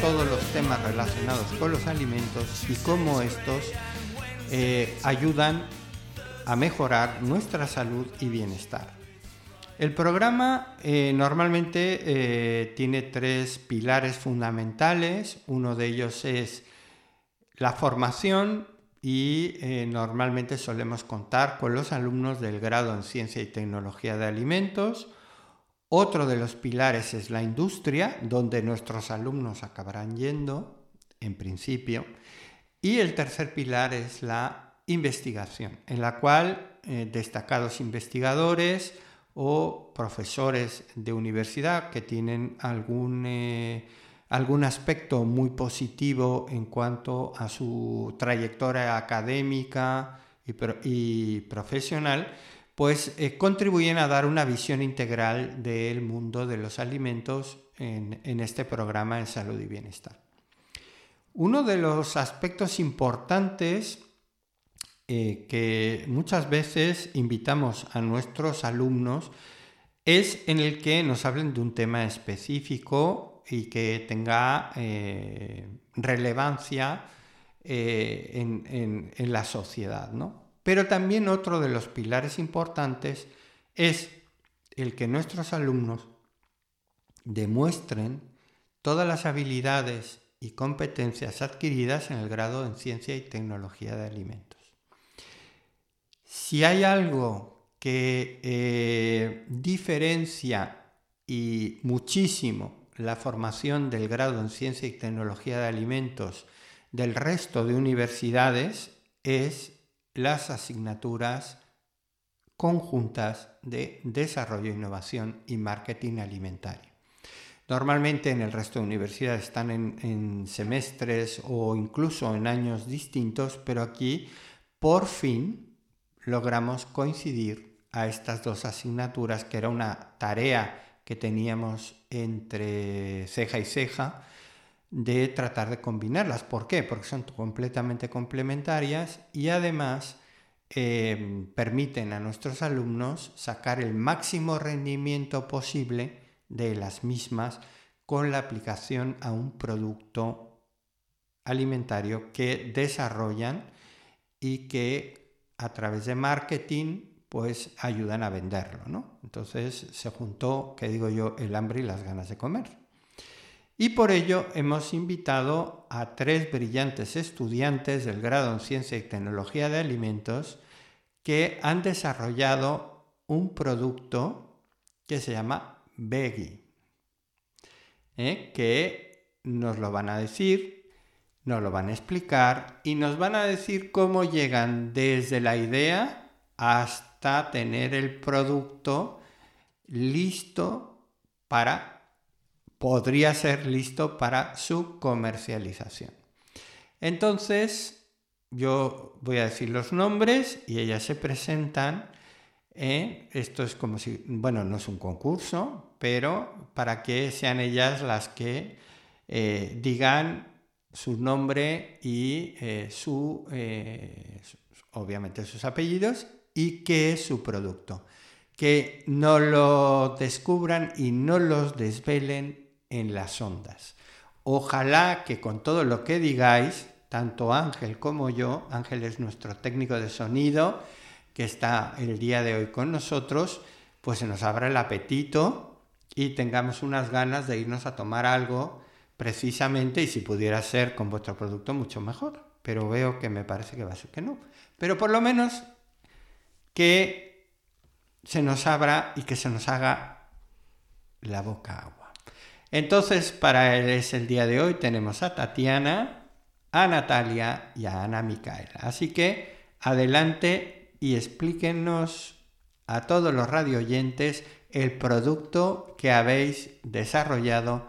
Todos los temas relacionados con los alimentos y cómo estos eh, ayudan a mejorar nuestra salud y bienestar. El programa eh, normalmente eh, tiene tres pilares fundamentales. Uno de ellos es la formación y normalmente solemos contar con los alumnos del grado en Ciencia y Tecnología de Alimentos. Otro de los pilares es la industria, donde nuestros alumnos acabarán yendo, en principio. Y el tercer pilar es la investigación, en la cual eh, destacados investigadores o profesores de universidad que tienen algún... eh, algún aspecto muy positivo en cuanto a su trayectoria académica y, pro- y profesional, pues eh, contribuyen a dar una visión integral del mundo de los alimentos en, este programa de salud y bienestar. Uno de los aspectos importantes eh, que muchas veces invitamos a nuestros alumnos es en el que nos hablen de un tema específico y que tenga eh, relevancia en, en- en la sociedad. ¿no? Pero también otro de los pilares importantes es el que nuestros alumnos demuestren todas las habilidades y competencias adquiridas en el grado en Ciencia y Tecnología de Alimentos. Si hay algo que eh, diferencia y muchísimo la formación del grado en Ciencia y Tecnología de Alimentos del resto de universidades es las asignaturas conjuntas de desarrollo, innovación y marketing alimentario. Normalmente en el resto de universidades están en, semestres o incluso en años distintos, pero aquí por fin logramos coincidir a estas dos asignaturas, que era una tarea que teníamos entre ceja y ceja, de tratar de combinarlas. ¿Por qué? Porque son completamente complementarias y además eh, permiten a nuestros alumnos sacar el máximo rendimiento posible de las mismas con la aplicación a un producto alimentario que desarrollan y que a través de marketing pues ayudan a venderlo, ¿no? Entonces se juntó, que digo yo, el hambre y las ganas de comer. Y por ello hemos invitado a tres brillantes estudiantes del grado en Ciencia y Tecnología de Alimentos que han desarrollado un producto que se llama Veggie, ¿eh? que nos lo van a decir, nos lo van a explicar y nos van a decir cómo llegan desde la idea hasta tener el producto listo para, podría ser listo para su comercialización. Entonces, yo voy a decir los nombres y ellas se presentan. ¿eh? Esto es como si, bueno, no es un concurso, pero para que sean ellas las que eh, digan su nombre y eh, su, obviamente sus apellidos y qué es su producto. Que no lo descubran y no los desvelen en las ondas. Ojalá que con todo lo que digáis, tanto Ángel como yo, Ángel es nuestro técnico de sonido, que está el día de hoy con nosotros, pues se nos abra el apetito y tengamos unas ganas de irnos a tomar algo precisamente y si pudiera ser con vuestro producto mucho mejor. Pero veo que me parece que va a ser que no. Pero por lo menos que se nos abra y que se nos haga la boca agua. Entonces, para él es el día de hoy, tenemos a Tatiana, a Natalia y a Ana Micaela. Así que adelante y explíquenos a todos los radioyentes el producto que habéis desarrollado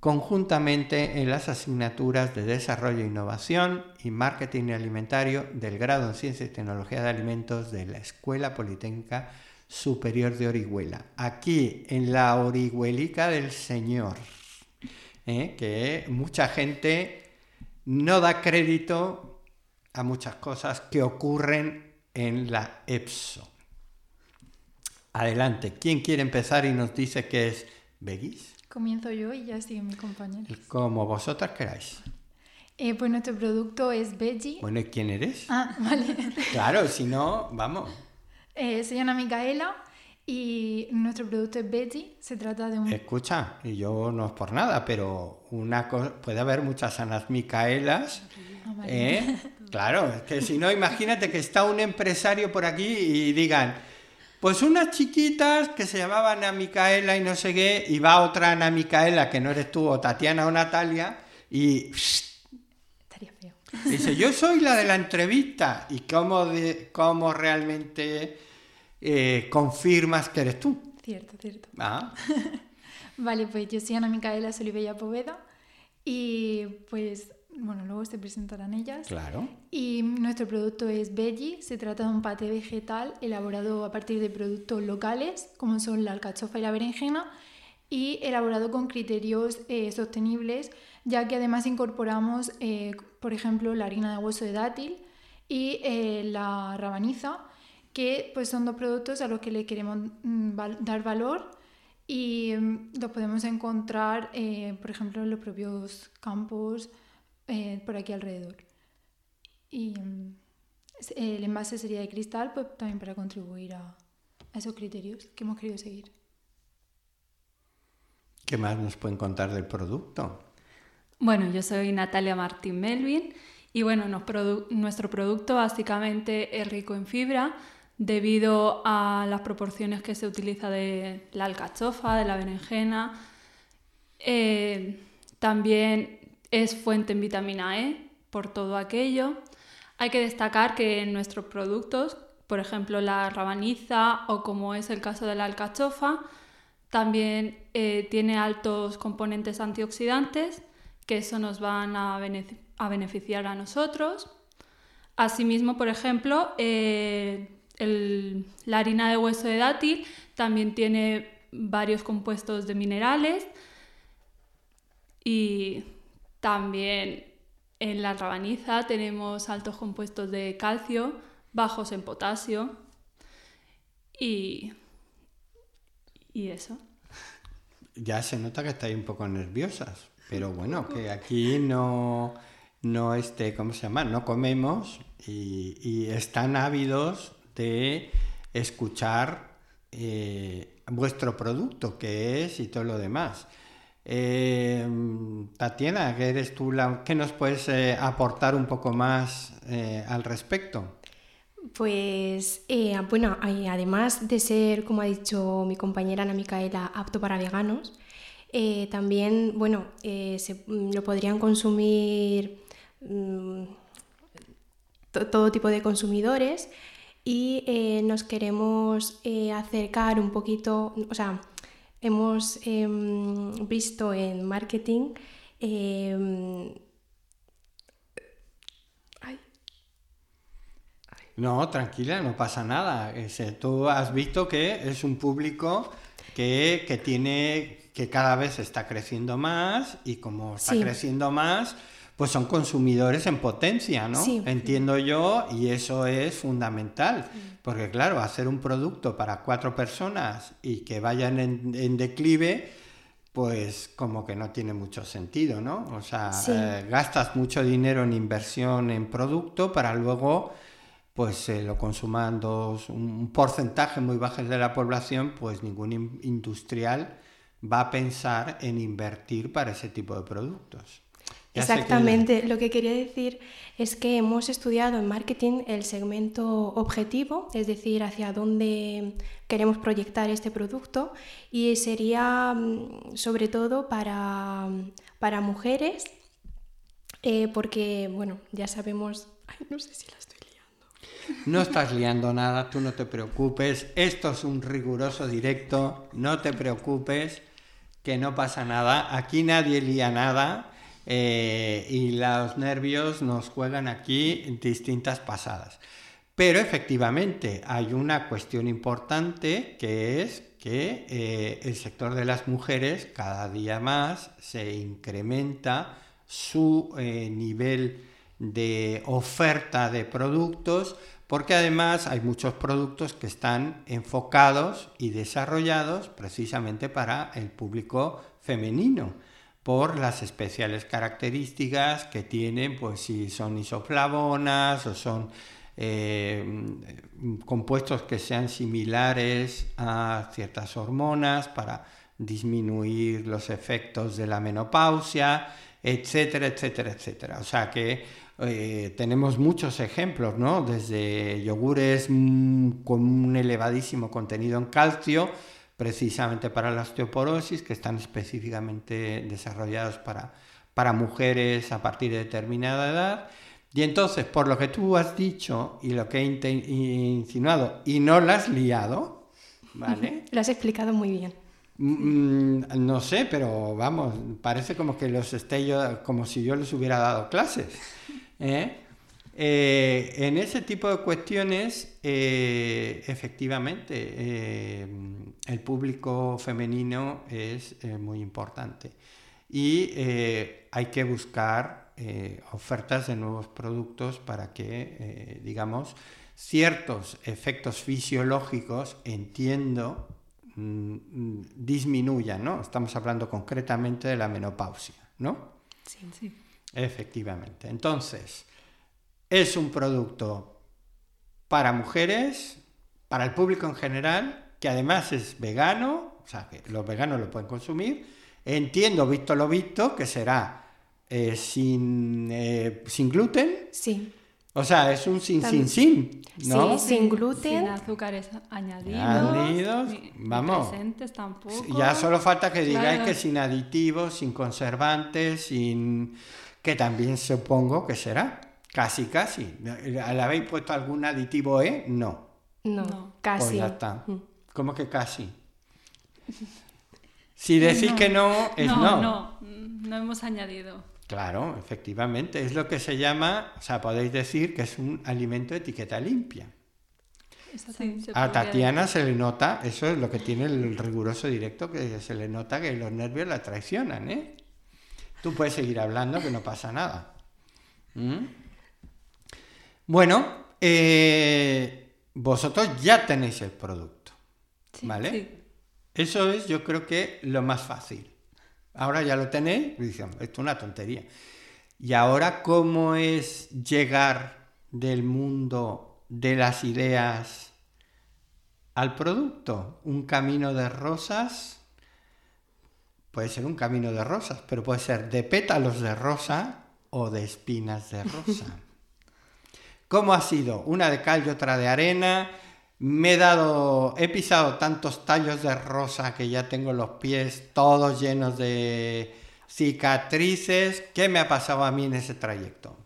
conjuntamente en las asignaturas de Desarrollo e Innovación y Marketing Alimentario del grado en Ciencia y Tecnología de Alimentos de la Escuela Politécnica Superior de Orihuela. Aquí en la Orihuelica del Señor, ¿eh? que mucha gente no da crédito a muchas cosas que ocurren en la EPSO. Adelante, ¿quién quiere empezar y nos dice qué es Begis? Comienzo yo y ya sigue mi compañero. Como vosotras queráis. Eh, pues nuestro producto es Veggie. Bueno, ¿y quién eres? Ah, vale. Claro, si no, vamos. Eh, soy Ana Micaela y nuestro producto es Veggie. Se trata de un... Escucha, y yo no es por nada, pero una puede haber muchas Anas Micaelas. Ah. ¿eh? Claro, es que si no, imagínate que está un empresario por aquí y digan, pues unas chiquitas que se llamaban Ana Micaela y no sé qué, y va otra Ana Micaela, que no eres tú, o Tatiana o Natalia, y Estaría feo. dice, yo soy la de la entrevista, y cómo, de, cómo realmente eh, confirmas que eres tú. Cierto, cierto. Ah, Vale, pues yo soy Ana Micaela Solivella Poveda y pues, bueno, luego se presentarán ellas. claro. Y nuestro producto es Veggie. Se trata de un paté vegetal elaborado a partir de productos locales, como son la alcachofa y la berenjena, y elaborado con criterios eh, sostenibles, ya que además incorporamos, eh, por ejemplo, la harina de hueso de dátil y eh, la rabaniza, que pues, son dos productos a los que le queremos mm, dar valor y mm, los podemos encontrar, eh, por ejemplo, en los propios campos eh, por aquí alrededor. Y es- el envase sería de cristal, pues también para contribuir a, a esos criterios que hemos querido seguir. ¿Qué más nos pueden contar del producto? Bueno, yo soy Natalia Martín Melvin y bueno, nos produ- nuestro producto básicamente es rico en fibra debido a las proporciones que se utiliza de la alcachofa, de la berenjena. Eh, también es fuente en vitamina E por todo aquello. Hay que destacar que en nuestros productos, por ejemplo la rabaniza o como es el caso de la alcachofa, también eh, tiene altos componentes antioxidantes que eso nos van a, benef- a beneficiar a nosotros. Asimismo, por ejemplo, eh, el- la harina de hueso de dátil también tiene varios compuestos de minerales y también en la rabaniza tenemos altos compuestos de calcio, bajos en potasio y, y eso. Ya se nota que estáis un poco nerviosas, pero bueno, que aquí no, no este, ¿cómo se llama? No comemos y, y están ávidos de escuchar eh, vuestro producto, que es y todo lo demás. Eh, Tatiana, que eres tú nos puedes eh, aportar un poco más eh, al respecto. Pues bueno, además de ser, como ha dicho mi compañera Ana Micaela, apto para veganos, también, bueno, mm, lo podrían consumir mm, to- todo tipo de consumidores y eh, nos queremos eh, acercar un poquito, o sea, hemos em, visto en marketing em, No, tranquila, no pasa nada. Tú has visto que es un público que, que tiene, que cada vez está creciendo más y como está Sí. creciendo más, pues son consumidores en potencia, ¿no? Sí. Entiendo yo y eso es fundamental, porque claro, hacer un producto para cuatro personas y que vayan en, en declive, pues como que no tiene mucho sentido, ¿no? O sea, Sí. eh, gastas mucho dinero en inversión en producto para luego pues eh, lo consuman dos, un porcentaje muy bajo de la población, pues ningún in- industrial va a pensar en invertir para ese tipo de productos. Exactamente, lo que quería decir es que hemos estudiado en marketing el segmento objetivo, es decir, hacia dónde queremos proyectar este producto y sería mm, sobre todo para, para mujeres, eh, porque, bueno, ya sabemos, ay, no sé si la estoy liando. no estás liando nada, tú no te preocupes, esto es un riguroso directo, no te preocupes, que no pasa nada, aquí nadie lía nada eh, y los nervios nos juegan aquí distintas pasadas. Pero efectivamente hay una cuestión importante que es que eh, el sector de las mujeres cada día más se incrementa su eh, nivel de oferta de productos porque además hay muchos productos que están enfocados y desarrollados precisamente para el público femenino por las especiales características que tienen, pues si son isoflavonas o son eh, compuestos que sean similares a ciertas hormonas para disminuir los efectos de la menopausia, etcétera, etcétera, etcétera. O sea que eh, tenemos muchos ejemplos, ¿no? Desde yogures mm, con un elevadísimo contenido en calcio, precisamente para la osteoporosis, que están específicamente desarrollados para, para mujeres a partir de determinada edad y entonces, por lo que tú has dicho y lo que he insinuado y no lo has liado, ¿vale? Lo has explicado muy bien. Mm, no sé, pero vamos, parece como que los esté yo, como si yo les hubiera dado clases. ¿eh? Eh, en ese tipo de cuestiones, eh, efectivamente, el público femenino es muy importante y hay que buscar eh, ofertas de nuevos productos para que, eh, digamos, ciertos efectos fisiológicos, entiendo, mm, mm, disminuyan, ¿no? Estamos hablando concretamente de la menopausia, ¿no? Sí, sí. Efectivamente. Entonces, es un producto para mujeres, para el público en general, que además es vegano, o sea, que los veganos lo pueden consumir. Entiendo, visto lo visto, que será eh, sin, eh, sin gluten. Sí. O sea, es un sin, sin, sin, ¿no? Sí, sin gluten. Sin azúcares añadidos. Añadidos, vamos. presentes tampoco. Ya solo falta que digáis que sin aditivos, sin conservantes, sin... que también supongo que será. Casi, casi. ¿Le habéis puesto algún aditivo E? No. No, casi. Pues ya está. Mm. ¿Cómo que casi? Si decís que no, es no. No, no, no hemos añadido. Claro, efectivamente, es lo que se llama, o sea, podéis decir que es un alimento de etiqueta limpia. a Tatiana se le nota, eso es lo que tiene el riguroso directo, que se le nota que los nervios la traicionan, ¿eh? Tú puedes seguir hablando que no pasa nada. ¿Mm? Bueno, eh, vosotros ya tenéis el producto, ¿vale? Eso es, yo creo que lo más fácil. Ahora ya lo tenéis, y esto es una tontería. Y ahora, ¿cómo es llegar del mundo de las ideas al producto? Un camino de rosas, puede ser un camino de rosas, pero puede ser de pétalos de rosa o de espinas de rosa. ¿Cómo ha sido? Una de cal y otra de arena me he dado, he pisado tantos tallos de rosa que ya tengo los pies todos llenos de cicatrices. ¿Qué me ha pasado a mí en ese trayecto?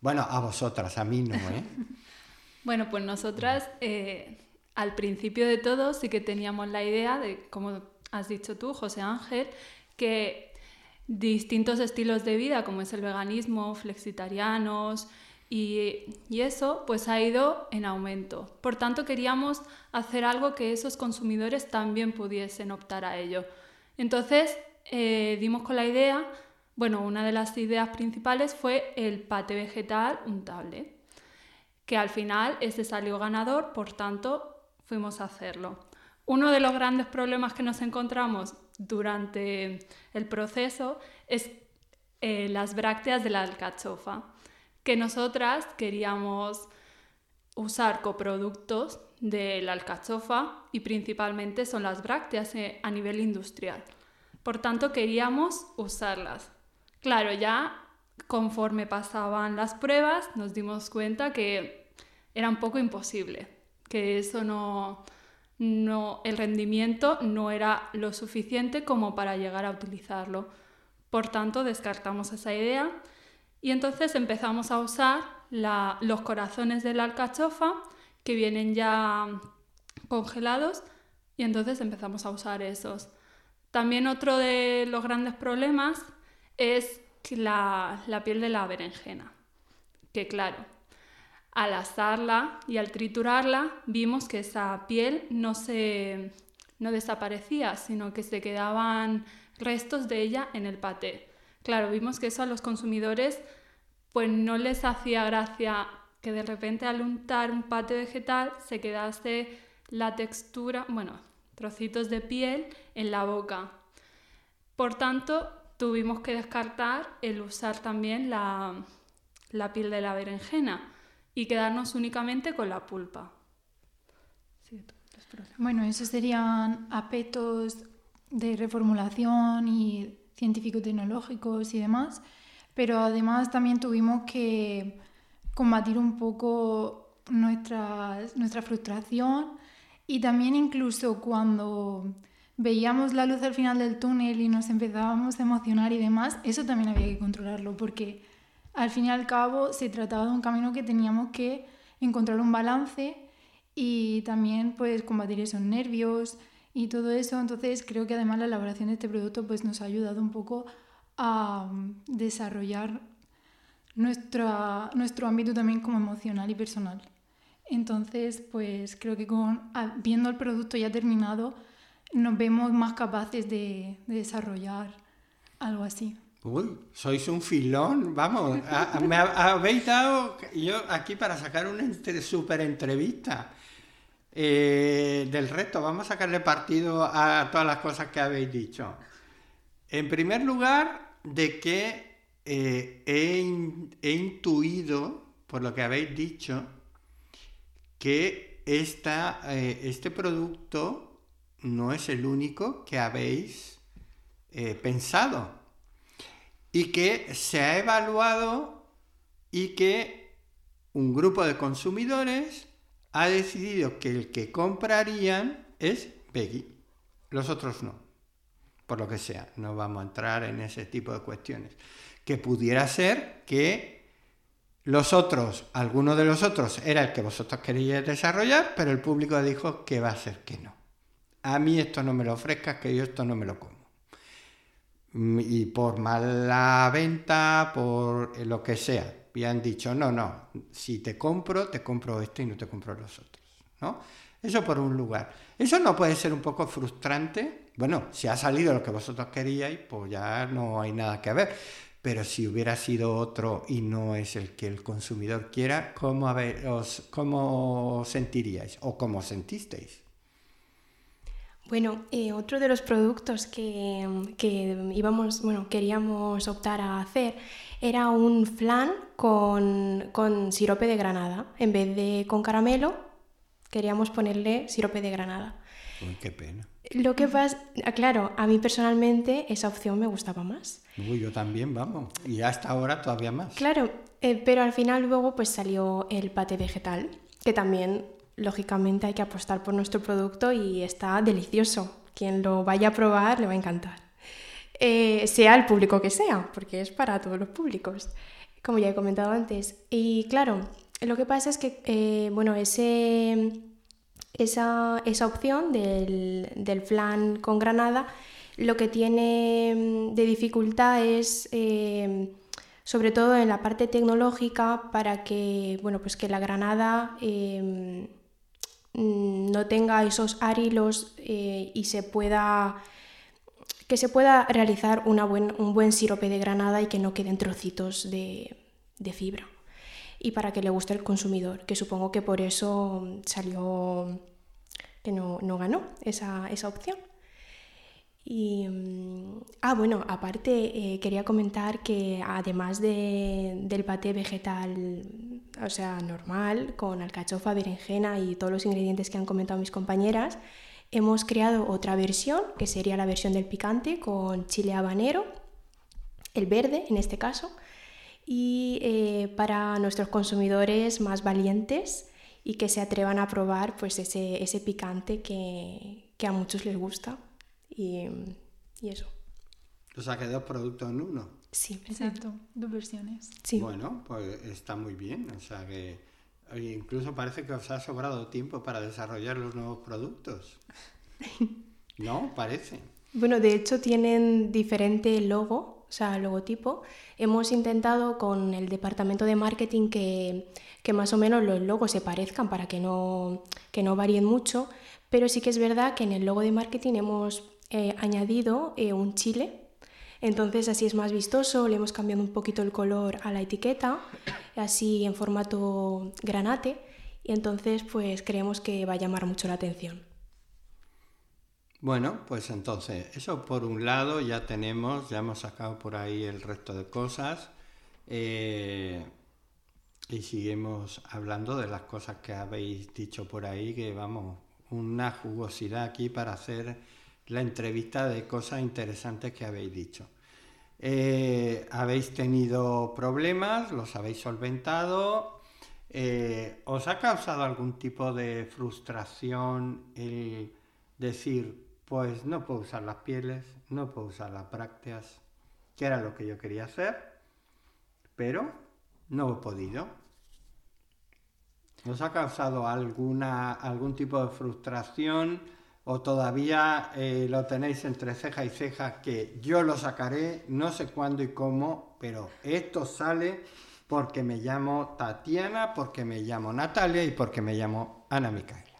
Bueno, a vosotras, a mí no, ¿eh? bueno, pues nosotras eh, al principio de todo sí que teníamos la idea de, como has dicho tú, José Ángel, que distintos estilos de vida, como es el veganismo, flexitarianos, y, eso pues ha ido en aumento. Por tanto, queríamos hacer algo que esos consumidores también pudiesen optar a ello. Entonces, eh, dimos con la idea, bueno, una de las ideas principales fue el pate vegetal untable, que al final ese salió ganador, por tanto, fuimos a hacerlo. Uno de los grandes problemas que nos encontramos durante el proceso es eh, las brácteas de la alcachofa que nosotras queríamos usar coproductos de la alcachofa y principalmente son las brácteas eh, a nivel industrial. Por tanto, queríamos usarlas. Claro, ya conforme pasaban las pruebas nos dimos cuenta que era un poco imposible, que eso no, no, el rendimiento no era lo suficiente como para llegar a utilizarlo. Por tanto, descartamos esa idea y entonces empezamos a usar los corazones de la alcachofa que vienen ya congelados y entonces empezamos a usar esos. También otro de los grandes problemas es la, la piel de la berenjena, que claro, al asarla y al triturarla vimos que esa piel no se no desaparecía, sino que se quedaban restos de ella en el paté. Claro, vimos que eso a los consumidores pues no les hacía gracia que de repente al untar un paté vegetal se quedase la textura, bueno, trocitos de piel en la boca. Por tanto, tuvimos que descartar el usar también la, la piel de la berenjena y quedarnos únicamente con la pulpa. bueno, esos serían aspectos de reformulación y científico-tecnológicos y demás, pero además también tuvimos que combatir un poco nuestra, nuestra frustración y también incluso cuando veíamos la luz al final del túnel y nos empezábamos a emocionar y demás, eso también había que controlarlo porque al fin y al cabo se trataba de un camino que teníamos que encontrar un balance y también pues combatir esos nervios y todo eso. Entonces creo que además la elaboración de este producto pues nos ha ayudado un poco a mm, desarrollar nuestra, nuestro ámbito también como emocional y personal. Entonces, pues creo que con, viendo el producto ya terminado, nos vemos más capaces de, desarrollar algo así. Uy, sois un filón, vamos, me habéis dado yo aquí para sacar una super entrevista eh, del resto. Vamos a sacarle partido a todas las cosas que habéis dicho. En primer lugar, de que eh, he, intuido, por lo que habéis dicho, que eh, este producto no es el único que habéis pensado y que se ha evaluado y que un grupo de consumidores ha decidido que el que comprarían es veggie, los otros no, por lo que sea, no vamos a entrar en ese tipo de cuestiones. Que pudiera ser que los otros, alguno de los otros era el que vosotros queríais desarrollar, pero el público dijo que va a ser que no a mí esto no me lo ofrezcas, que yo esto no me lo como. Mm, y por mala venta, por lo que sea, y han dicho, no, no, si te compro, te compro este y no te compro los otros. ¿no? Eso por un lugar. Eso no puede ser un poco frustrante. Bueno, si ha salido lo que vosotros queríais, pues ya no hay nada que ver. Pero si hubiera sido otro y no es el que el consumidor quiera, ¿cómo, os, cómo sentiríais o cómo sentisteis? Bueno, eh, otro de los productos que, íbamos, bueno, queríamos optar a hacer era un flan con, con sirope de granada. En vez de con caramelo, queríamos ponerle sirope de granada. Uy, qué pena. Lo que pasa, ah, claro, a mí personalmente esa opción me gustaba más. Uy, yo también, vamos. Y hasta ahora todavía más. Claro, eh, pero al final luego pues salió el pate vegetal, que también lógicamente hay que apostar por nuestro producto y está delicioso. Quien lo vaya a probar le va a encantar. Eh, sea el público que sea, porque es para todos los públicos, como ya he comentado antes. Y claro, lo que pasa es que, eh, bueno, ese, esa, opción del, del, flan con granada, lo que tiene mm, de dificultad es... Eh, sobre todo en la parte tecnológica para que, bueno, pues que la granada Mm, no tenga esos árilos eh, y se pueda que se pueda realizar un buen sirope de granada y que no queden trocitos de, fibra. Y para que le guste al consumidor, que supongo que por eso salió que no, ganó esa opción. Y, mm, ah, bueno, aparte eh, quería comentar que además del paté vegetal, o sea, normal, con alcachofa, berenjena y todos los ingredientes que han comentado mis compañeras, hemos creado otra versión, que sería la versión del picante con chile habanero, el verde en este caso, y eh, para nuestros consumidores más valientes y que se atrevan a probar pues ese, picante que a muchos les gusta y, eso. O sea, que dos productos en uno. Sí, exacto, dos versiones. Sí. Bueno, pues está muy bien, o sea que incluso parece que os ha sobrado tiempo para desarrollar los nuevos productos. ¿No? Parece. Bueno, de hecho tienen diferente logo, o sea, logotipo. Hemos intentado con el departamento de marketing que, que más o menos los logos se parezcan para que no, que no varíen mucho, pero sí que es verdad que en el logo de marketing hemos eh, añadido eh, un chile entonces así es más vistoso, le hemos cambiado un poquito el color a la etiqueta, así en formato granate, y entonces pues creemos que va a llamar mucho la atención. Bueno, pues entonces, eso por un lado ya tenemos, ya hemos sacado por ahí el resto de cosas eh, y seguimos hablando de las cosas que habéis dicho por ahí, que vamos, una jugosidad aquí para hacer la entrevista de cosas interesantes que habéis dicho. Eh, habéis tenido problemas, los habéis solventado. Eh, ¿Os ha causado algún tipo de frustración el decir, pues no puedo usar las pieles, no puedo usar las brácteas, que era lo que yo quería hacer, pero no he podido? ¿Os ha causado alguna, algún tipo de frustración? O todavía eh, lo tenéis entre ceja y ceja que yo lo sacaré, no sé cuándo y cómo, pero esto sale porque me llamo Tatiana, porque me llamo Natalia y porque me llamo Ana Micaela.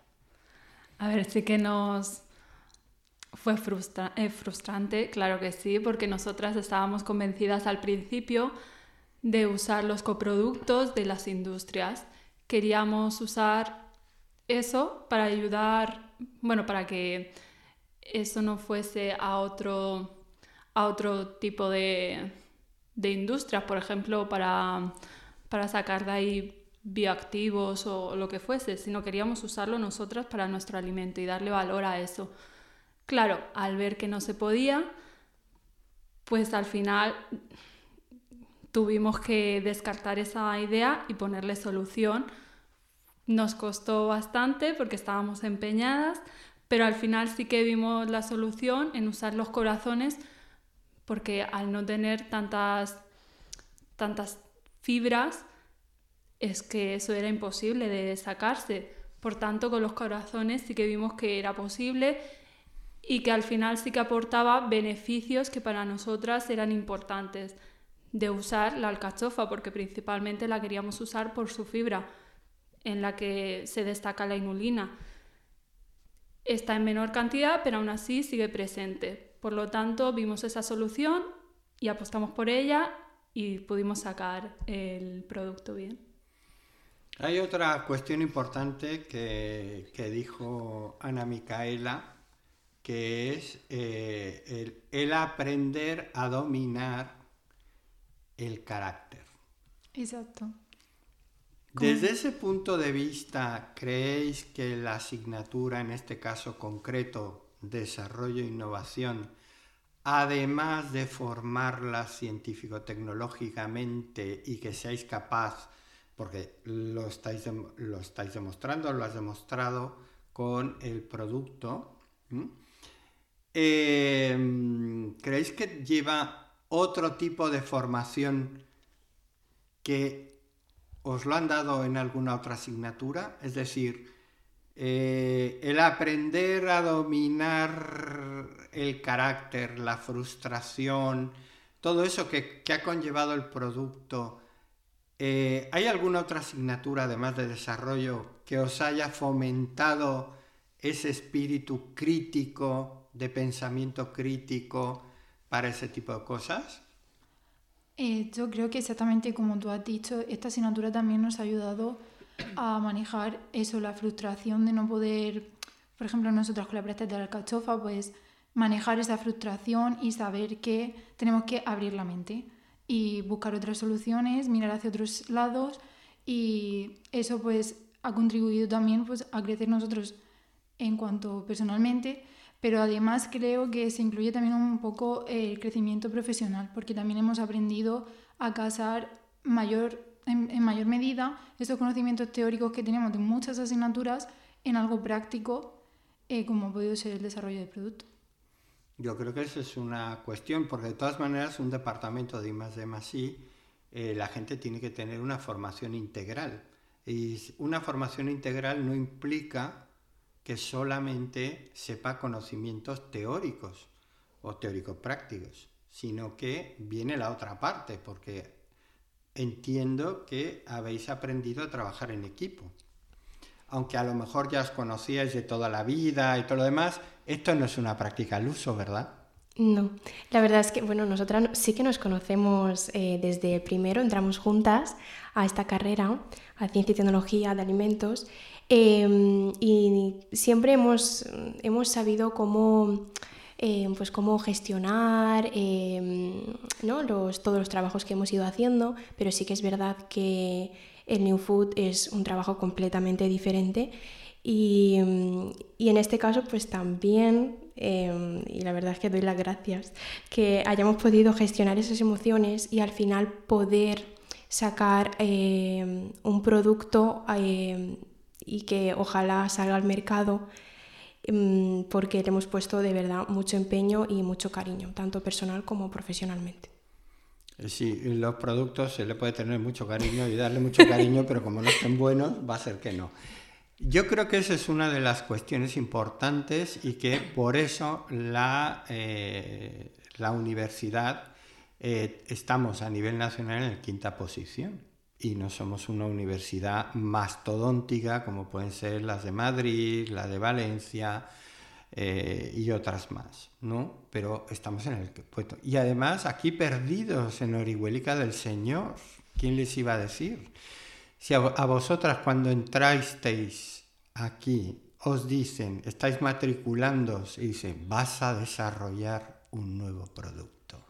A ver, sí que nos fue eh, frustrante, claro que sí, porque nosotras estábamos convencidas al principio de usar los coproductos de las industrias. Queríamos usar eso para ayudar bueno, para que eso no fuese a otro, a otro tipo de, de industrias, por ejemplo, para, para sacar de ahí bioactivos o lo que fuese, sino queríamos usarlo nosotras para nuestro alimento y darle valor a eso. Claro, al ver que no se podía, pues al final tuvimos que descartar esa idea y ponerle solución nos costó bastante porque estábamos empeñadas, pero al final sí que vimos la solución en usar los corazones porque al no tener tantas, tantas fibras es que eso era imposible de sacarse. Por tanto, con los corazones sí que vimos que era posible y que al final sí que aportaba beneficios que para nosotras eran importantes de usar la alcachofa, porque principalmente la queríamos usar por su fibra en la que se destaca la inulina. Está en menor cantidad, pero aún así sigue presente. Por lo tanto, vimos esa solución y apostamos por ella y pudimos sacar el producto bien. Hay otra cuestión importante que, dijo Ana Micaela, que es eh, el aprender a dominar el carácter. Exacto. Desde ese punto de vista, ¿creéis que la asignatura, en este caso concreto, desarrollo e innovación, además de formarla científico-tecnológicamente y que seáis capaz, porque lo estáis, lo estáis demostrando, lo has demostrado con el producto, em, ¿creéis que lleva otro tipo de formación que ¿Os lo han dado en alguna otra asignatura? Es decir, eh, el aprender a dominar el carácter, la frustración, todo eso que, ha conllevado el producto. Eh, ¿Hay alguna otra asignatura, además de desarrollo, que os haya fomentado ese espíritu crítico, de pensamiento crítico para ese tipo de cosas? Eh, yo creo que exactamente como tú has dicho, esta asignatura también nos ha ayudado a manejar eso, la frustración de no poder, por ejemplo, nosotros con la práctica de la alcachofa, pues manejar esa frustración y saber que tenemos que abrir la mente y buscar otras soluciones, mirar hacia otros lados y eso pues ha contribuido también pues a crecer nosotros en cuanto personalmente pero además creo que se incluye también un poco el crecimiento profesional, porque también hemos aprendido a casar mayor, en, mayor medida esos conocimientos teóricos que tenemos de muchas asignaturas en algo práctico, eh, como ha podido ser el desarrollo de producto. Yo creo que esa es una cuestión, porque de todas maneras un departamento de I eh, la gente tiene que tener una formación integral. Y una formación integral no implica que solamente sepa conocimientos teóricos o teóricos prácticos, sino que viene la otra parte, porque entiendo que habéis aprendido a trabajar en equipo. Aunque a lo mejor ya os conocíais de toda la vida y todo lo demás, esto no es una práctica al uso, ¿verdad? No, la verdad es que, bueno, nosotras sí que nos conocemos eh, desde primero, entramos juntas a esta carrera, a Ciencia y Tecnología de Alimentos, em, y siempre hemos, hemos sabido cómo, em, pues cómo gestionar em, ¿no? los, todos los trabajos que hemos ido haciendo, pero sí que es verdad que el New Food es un trabajo completamente diferente y, y en este caso pues también y la verdad es que doy las gracias, que hayamos podido gestionar esas emociones y al final poder sacar un producto y que ojalá salga al mercado porque le hemos puesto de verdad mucho empeño y mucho cariño, tanto personal como profesionalmente. Eh, sí, los productos se le puede tener mucho cariño y darle mucho cariño, pero como no estén buenos, va a ser que no. Yo creo que esa es una de las cuestiones importantes y que por eso la, eh, la universidad eh, estamos a nivel nacional en la quinta posición y no somos una universidad mastodóntica como pueden ser las de Madrid, la de Valencia eh, y otras más, ¿no? Pero estamos en el puesto. Y además aquí perdidos en Orihuelica del Señor, ¿quién les iba a decir? Si a, vosotras cuando entrasteis aquí os dicen, estáis matriculando y dice, vas a desarrollar un nuevo producto.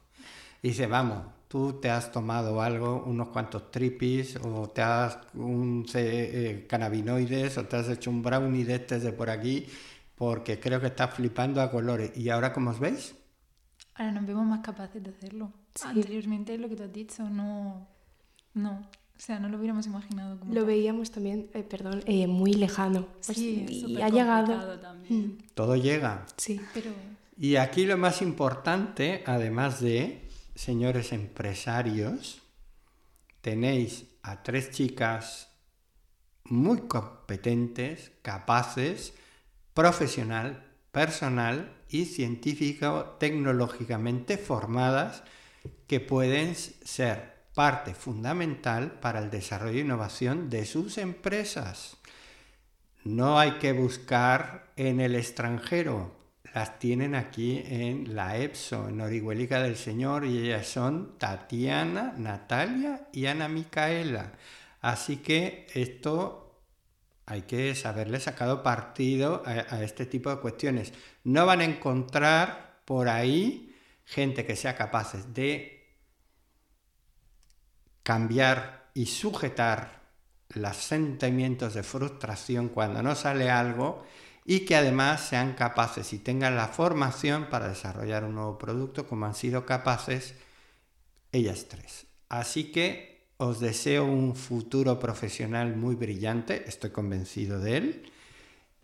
Y dice, vamos, tú te has tomado algo, unos cuantos tripis, o te has un eh, cannabinoides, o te has hecho un brownie de este de por aquí, porque creo que estás flipando a colores. ¿Y ahora cómo os veis? Ahora nos vemos más capaces de hacerlo. Anteriormente lo que te has dicho, no, no. O sea, no lo hubiéramos imaginado. Como lo veíamos también, eh, perdón, eh, muy lejano. Pues sí, y ha llegado. También. Todo llega. Sí, pero. Y aquí lo más importante, además de señores empresarios, tenéis a tres chicas muy competentes, capaces, profesional, personal y científico tecnológicamente formadas que pueden ser parte fundamental para el desarrollo e innovación de sus empresas. No hay que buscar en el extranjero, las tienen aquí en la EPSO, en Orihuelica del Señor, y ellas son Tatiana, Natalia y Ana Micaela. Así que esto hay que saberle sacado partido a, a este tipo de cuestiones. No van a encontrar por ahí gente que sea capaz de cambiar y sujetar los sentimientos de frustración cuando no sale algo y que además sean capaces y tengan la formación para desarrollar un nuevo producto como han sido capaces ellas tres. Así que os deseo un futuro profesional muy brillante, estoy convencido de él.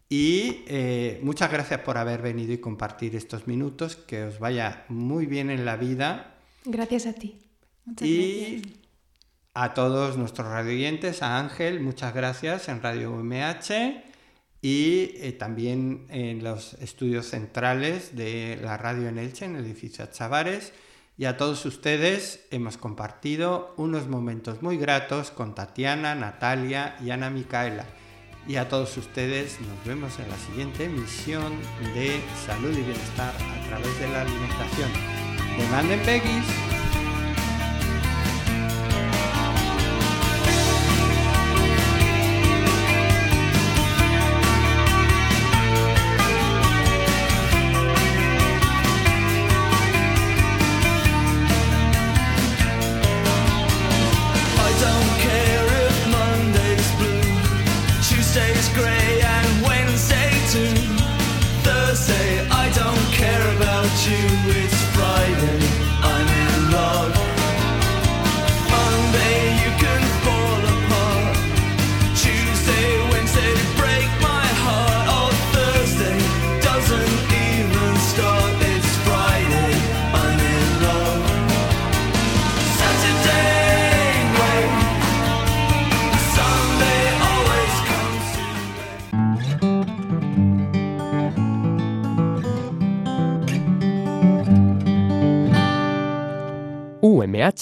Y eh, muchas gracias por haber venido y compartir estos minutos, que os vaya muy bien en la vida. Gracias a ti. Muchas y a todos nuestros radioyentes, a Ángel, muchas gracias en Radio UMH y eh, también en los estudios centrales de la radio en Elche, en el edificio Chavares. Y a todos ustedes hemos compartido unos momentos muy gratos con Tatiana, Natalia y Ana Micaela. Y a todos ustedes nos vemos en la siguiente emisión de Salud y Bienestar a través de la alimentación. Demanden Peggy's.